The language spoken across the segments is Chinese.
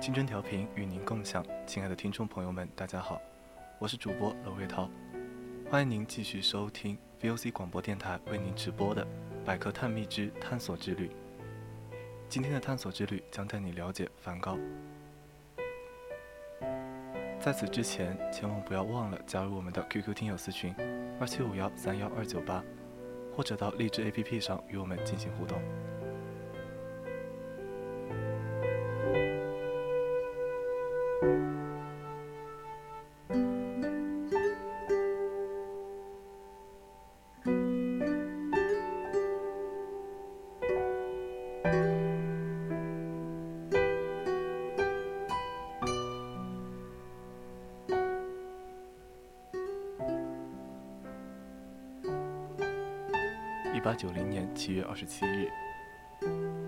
青春调频与您共享，亲爱的听众朋友们，大家好，我是主播娄瑞涛，欢迎您继续收听 VOC 广播电台为您直播的《百科探秘之探索之旅》。今天的探索之旅将带你了解梵高。在此之前，千万不要忘了加入我们的 QQ 听友私群二七五幺三幺二九八，或者到荔枝 APP 上与我们进行互动。十七日，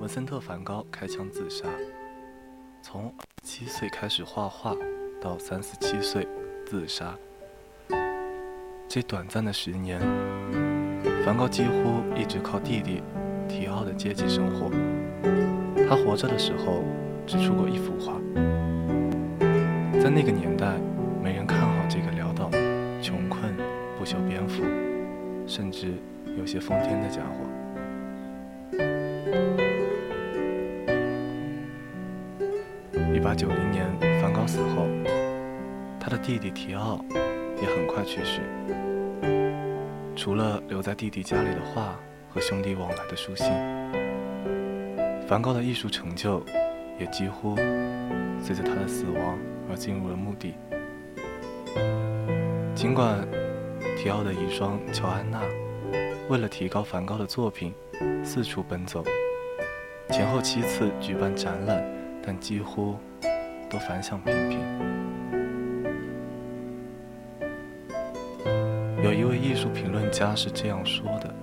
文森特·梵高开枪自杀。从七岁开始画画，到三十七岁自杀，这短暂的十年，梵高几乎一直靠弟弟提奥的接济生活。他活着的时候只出过一幅画，在那个年代，没人看好这个潦倒、穷困、不修边幅，甚至……有些疯癫的家伙。八九零年，梵高死后，他的弟弟提奥也很快去世。除了留在弟弟家里的画和兄弟往来的书信，梵高的艺术成就也几乎随着他的死亡而进入了墓地。尽管提奥的遗孀乔安娜。为了提高梵高的作品，四处奔走，前后七次举办展览，但几乎都反响平平。有一位艺术评论家是这样说的：“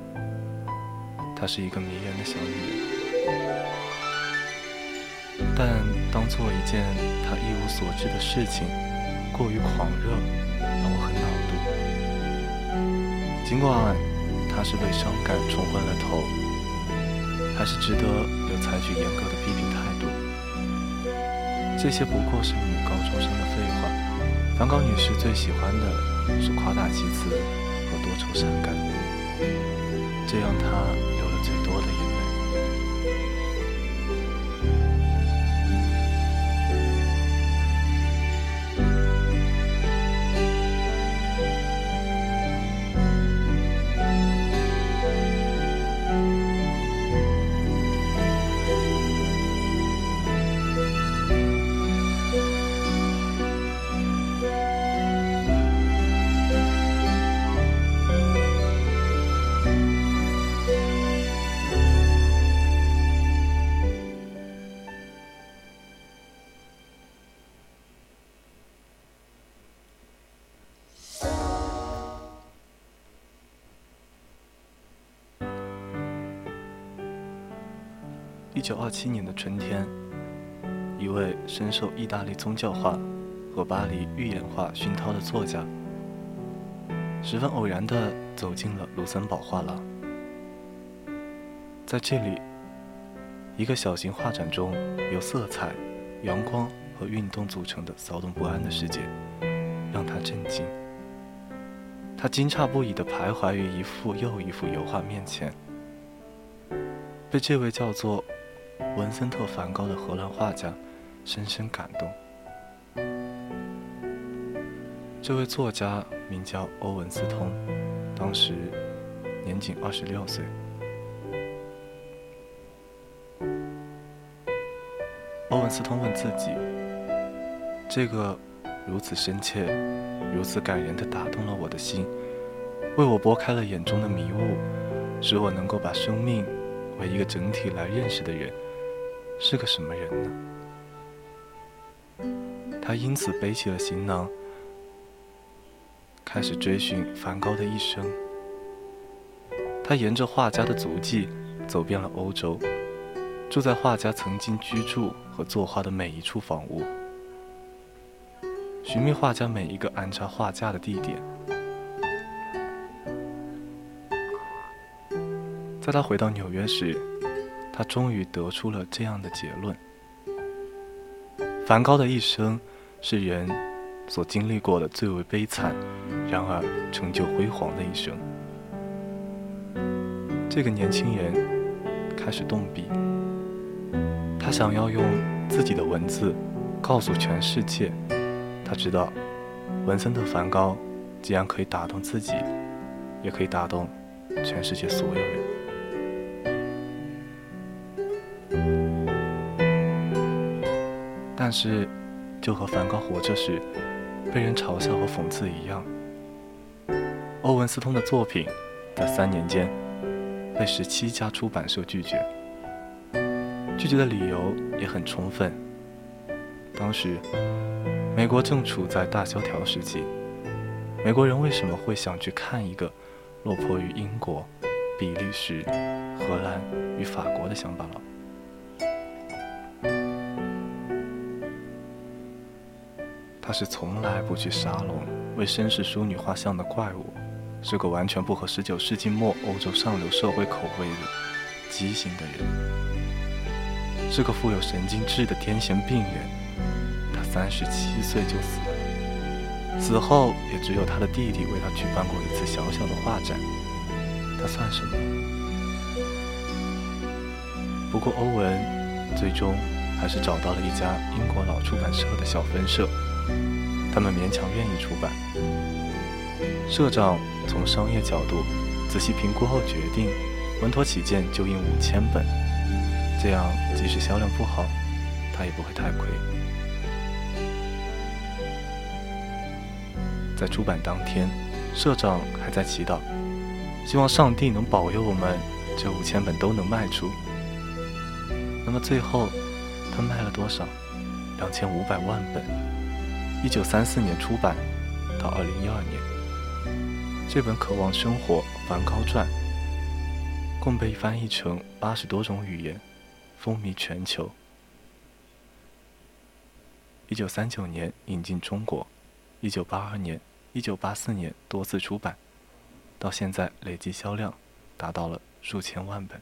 她是一个迷人的小女人，但当做一件她一无所知的事情，过于狂热，让我很恼怒。尽管。”她是被伤感冲昏了头，还是值得有采取严格的批评？这些不过是女高中生的废话。梵高女士最喜欢的是夸大其词和多愁善感，这让她流了最多的眼泪一九二七年的春天，一位深受意大利宗教画和巴黎寓言画熏陶的作家，十分偶然地走进了卢森堡画廊。在这里，一个小型画展中由色彩、阳光和运动组成的骚动不安的世界，让他震惊。他惊诧不已地徘徊于一幅又一幅油画面前，被这位叫做。文森特·梵高的荷兰画家深深感动。这位作家名叫欧文斯通，当时年仅二十六岁。欧文斯通问自己：“这个如此深切、如此感人的打动了我的心，为我拨开了眼中的迷雾，使我能够把生命为一个整体来认识的人，是个什么人呢？”他因此背起了行囊，开始追寻梵高的一生。他沿着画家的足迹，走遍了欧洲。住在画家曾经居住和作画的每一处房屋，寻觅画家每一个安插画架的地点。在他回到纽约时，他终于得出了这样的结论：梵高的一生是人所经历过的最为悲惨，然而成就辉煌的一生。这个年轻人开始动笔。他想要用自己的文字告诉全世界，他知道文森特·梵高既然可以打动自己，也可以打动全世界所有人。但是，就和梵高活着时被人嘲笑和讽刺一样，欧文斯通的作品在三年间被十七家出版社拒绝。拒绝的理由也很充分。当时，美国正处在大萧条时期，美国人为什么会想去看一个落魄于英国、比利时、荷兰与法国的乡巴佬？他是从来不去沙龙为绅士淑女画像的怪物，是个完全不合十九世纪末欧洲上流社会口味的畸形的人。是个富有神经质的癫痫病人，他三十七岁就死了，死后也只有他的弟弟为他举办过一次小小的画展。他算什么？不过欧文最终还是找到了一家英国老出版社的小分社，他们勉强愿意出版。社长从商业角度仔细评估后决定，稳妥起见就印五千本。这样，即使销量不好，他也不会太亏。在出版当天，社长还在祈祷，希望上帝能保佑我们这五千本都能卖出。那么最后，他卖了多少？两千五百万本。一九三四年出版，到二零一二年，这本《渴望生活：梵高传》共被翻译成八十多种语言。风靡全球。一九三九年引进中国，一九八二年、一九八四年多次出版，到现在累计销量达到了数千万本。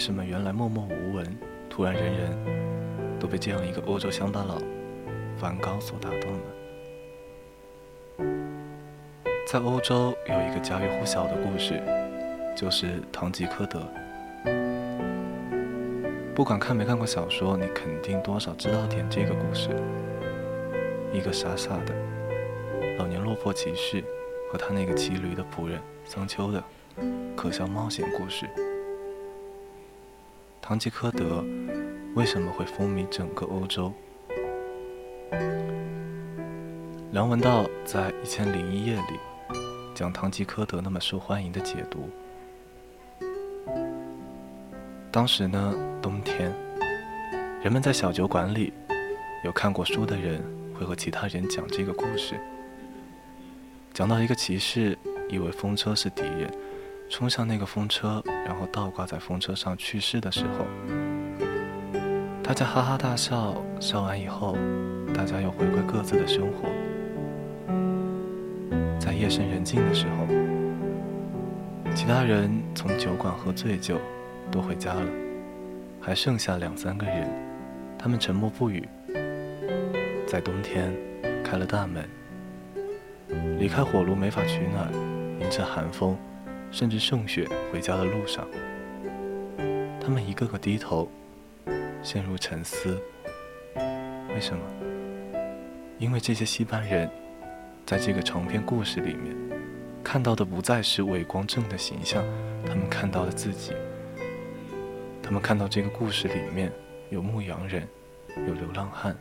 为什么原来默默无闻，突然人人都被这样一个欧洲乡巴佬梵高所打动呢？在欧洲有一个家喻户晓的故事，就是《堂吉诃德》。不管看没看过小说，你肯定多少知道点这个故事。一个傻傻的老年落魄骑士和他那个骑驴的仆人桑丘的可笑冒险故事。堂吉诃德为什么会风靡整个欧洲？梁文道在《一千零一夜》里讲堂吉诃德那么受欢迎的解读。当时呢，冬天，人们在小酒馆里有看过书的人会和其他人讲这个故事，讲到一个骑士以为风车是敌人，冲向那个风车，然后倒挂在风车上去世的时候，大家哈哈大笑，笑完以后，大家又回归各自的生活。在夜深人静的时候，其他人从酒馆喝醉酒，都回家了，还剩下两三个人，他们沉默不语。在冬天，开了大门，离开火炉没法取暖，迎着寒风，甚至盛雪回家的路上，他们一个个低头，陷入沉思。为什么？因为这些西班人，在这个长篇故事里面，看到的不再是伟光正的形象，他们看到了自己。他们看到这个故事里面有牧羊人，有流浪汉。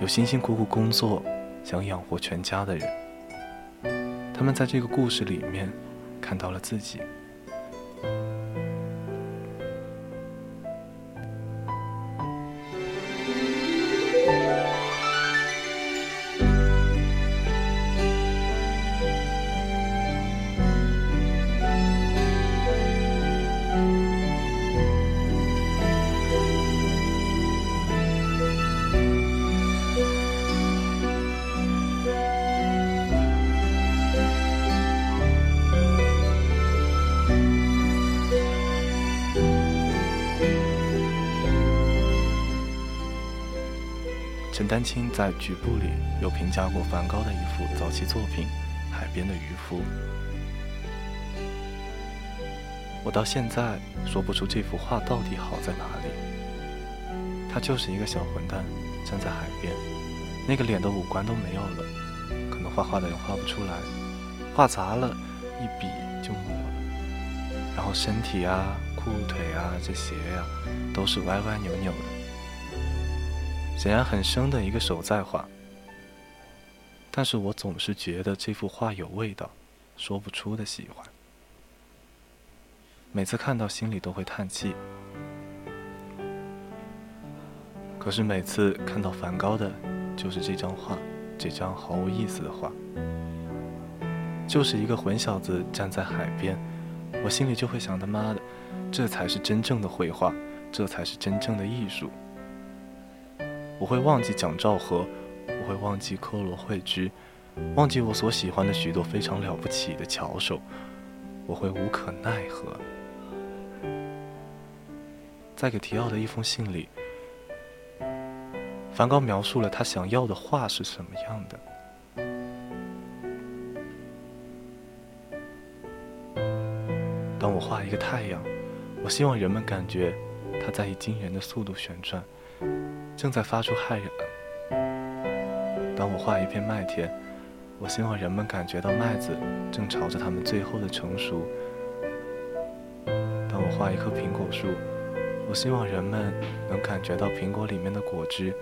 有辛辛苦苦工作，想养活全家的人，他们在这个故事里面看到了自己。丹青在《局部》里有评价过梵高的一幅早期作品《海边的渔夫》。我到现在说不出这幅画到底好在哪里。他就是一个小混蛋，站在海边，那个脸的五官都没有了，可能画画的人画不出来，画砸了，一笔就抹了。然后身体啊、裤腿啊、这鞋呀，都是歪歪扭扭的。显然很生的一个手在画，但是我总是觉得这幅画有味道，说不出的喜欢。每次看到心里都会叹气，可是每次看到梵高的，就是这张画，这张毫无意思的画，就是一个混小子站在海边，我心里就会想他妈的，这才是真正的绘画，这才是真正的艺术。我会忘记蒋兆和，我会忘记科罗惠居，忘记我所喜欢的许多非常了不起的巧手，我会无可奈何。在给提奥的一封信里，梵高描述了他想要的画是什么样的。当我画一个太阳，我希望人们感觉它在以惊人的速度旋转。正在发出骇然。当我画一片麦田，我希望人们感觉到麦子正朝着他们最后的成熟。当我画一棵苹果树，我希望人们能感觉到苹果里面的果汁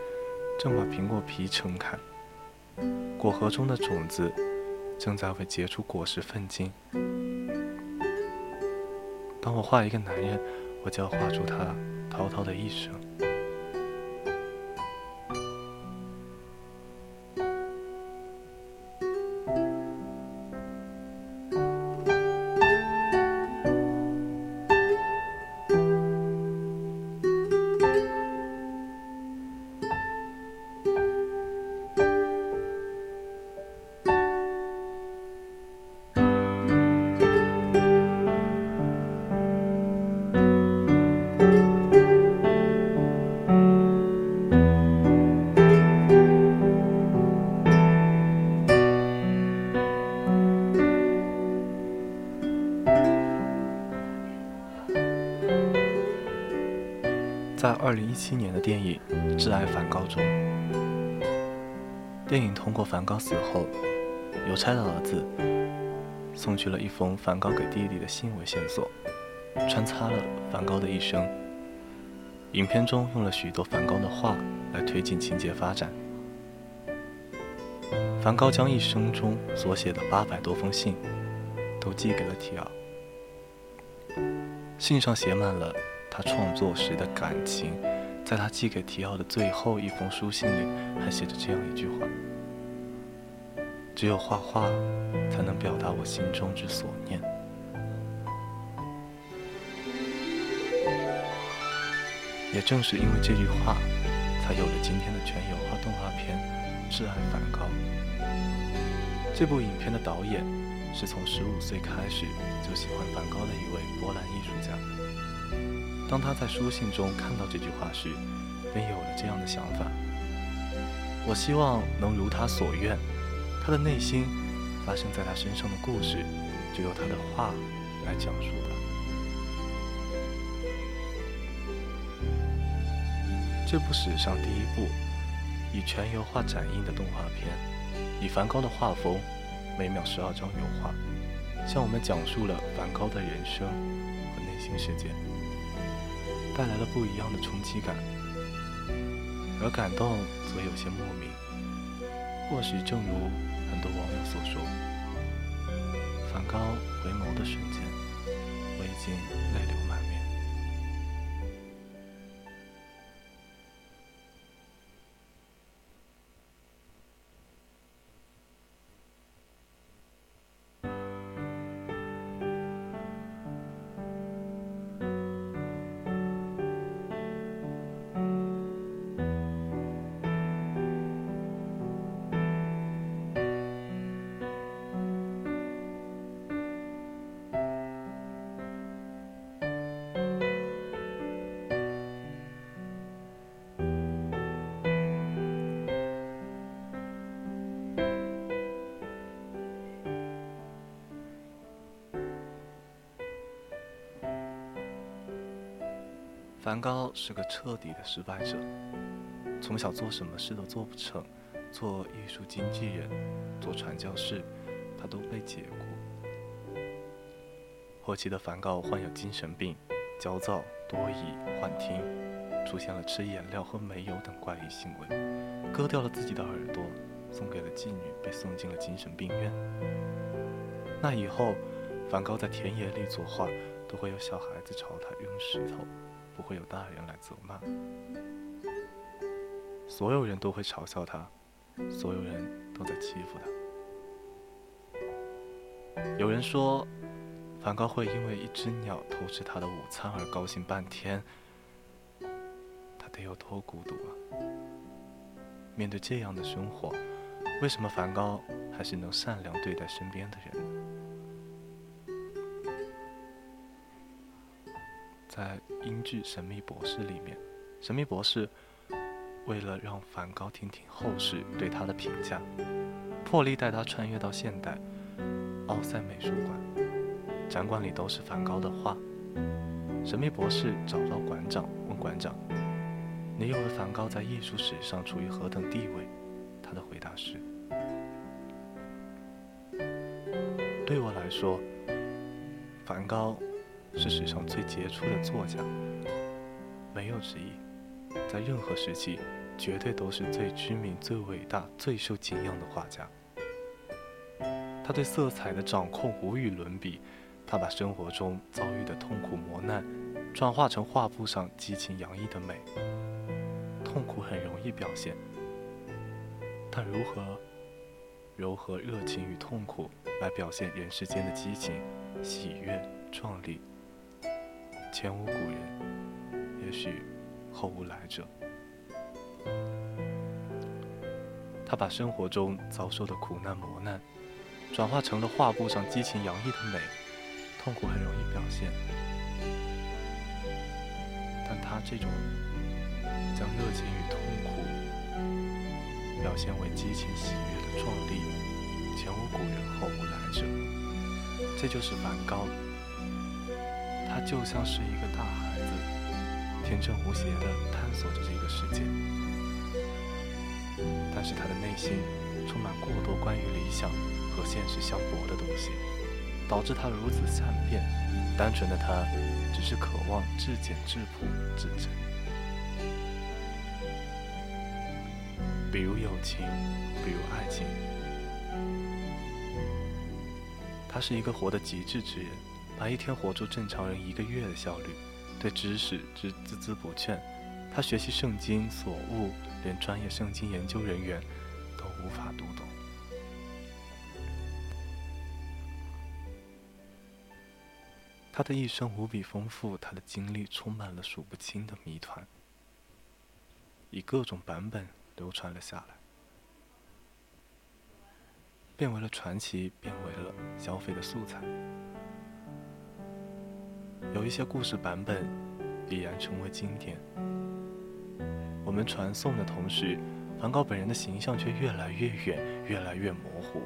正把苹果皮撑开，果核中的种子正在为结出果实奋进。当我画一个男人，我就要画出他滔滔的一生。二零一七年的电影《挚爱梵高》中，电影通过梵高死后，邮差的儿子送去了一封梵高给弟弟的信为线索，穿插了梵高的一生。影片中用了许多梵高的画来推进情节发展。梵高将一生中所写的八百多封信都寄给了提奥，信上写满了。他创作时的感情、在他寄给提奥的最后一封书信里，还写着这样一句话：“只有画画，才能表达我心中之所念。”也正是因为这句话，才有了今天的全油画动画片《挚爱梵高》。这部影片的导演是从十五岁开始就喜欢梵高的一位波兰艺术家。当他在书信中看到这句话时，便有了这样的想法：我希望能如他所愿，他的内心发生在他身上的故事，就由他的画来讲述吧。这部史上第一部以全油画展映的动画片，以梵高的画风，每秒十二张油画，向我们讲述了梵高的人生和内心世界，带来了不一样的冲击感。而感动则有些莫名，或许正如很多网友所说，梵高回眸的瞬间，我已经泪流满面。梵高是个彻底的失败者，从小做什么事都做不成，做艺术经纪人，做传教士，他都被解雇。后期的梵高患有精神病，焦躁、多疑、幻听，出现了吃颜料和煤油等怪异行为，割掉了自己的耳朵，送给了妓女，被送进了精神病院。那以后，梵高在田野里作画，都会有小孩子朝他扔石头。会有大人来责骂，所有人都会嘲笑他，所有人都在欺负他。有人说，梵高会因为一只鸟偷吃他的午餐而高兴半天，他得有多孤独啊！面对这样的生活，为什么梵高还是能善良对待身边的人？在英剧《神秘博士》里面，神秘博士为了让梵高听听后世对他的评价，破例带他穿越到现代奥赛美术馆，展馆里都是梵高的画。神秘博士找到馆长，问馆长：“你认为梵高在艺术史上处于何等地位？”他的回答是：“对我来说，梵高。”是史上最杰出的作家，没有之一。在任何时期，绝对都是最知名、最伟大、最受敬仰的画家。他对色彩的掌控无与伦比，他把生活中遭遇的痛苦磨难，转化成画布上激情洋溢的美。痛苦很容易表现，但如何柔和热情与痛苦来表现人世间的激情、喜悦、壮丽？前无古人，也许后无来者。他把生活中遭受的苦难磨难，转化成了画布上激情洋溢的美。痛苦很容易表现，但他这种将热情与痛苦表现为激情喜悦的壮丽，前无古人后无来者。这就是梵高。就像是一个大孩子，天真无邪地探索着这个世界，但是他的内心充满过多关于理想和现实相悖的东西，导致他如此善变。单纯的他，只是渴望至简至朴至真。比如友情，比如爱情，他是一个活得极致之人。把一天活出正常人一个月的效率，对知识之孜孜不倦，他学习圣经所悟，连专业圣经研究人员都无法读懂。他的一生无比丰富，他的经历充满了数不清的谜团，以各种版本流传了下来，变为了传奇，变为了消费的素材。有一些故事版本已然成为经典，我们传颂的同时，梵高本人的形象却越来越远，越来越模糊。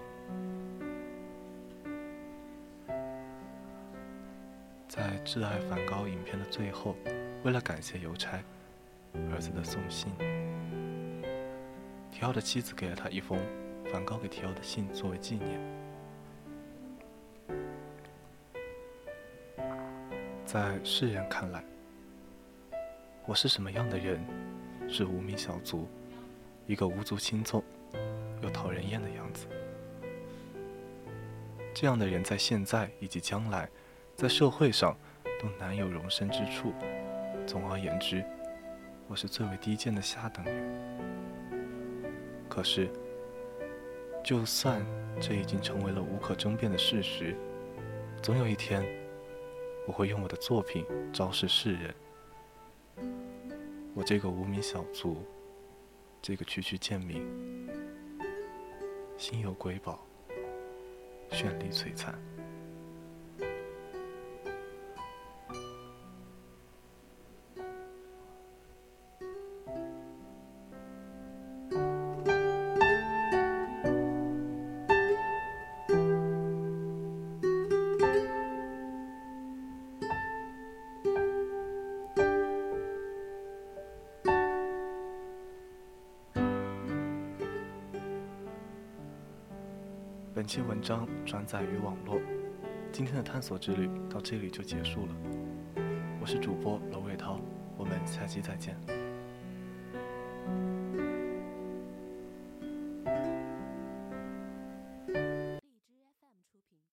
在《挚爱梵高》影片的最后，为了感谢邮差儿子的送信，提奥的妻子给了他一封梵高给提奥的信作为纪念。在世人看来，我是什么样的人？是无名小卒，一个无足轻重又讨人厌的样子。这样的人在现在以及将来。在社会上，都难有容身之处。总而言之，我是最为低贱的下等人。可是，就算这已经成为了无可争辩的事实，总有一天，我会用我的作品昭示世人：我这个无名小卒，这个区区贱民，心有瑰宝，绚丽璀璨。本期文章转载于网络，今天的探索之旅到这里就结束了。我是主播娄伟涛，我们下期再见。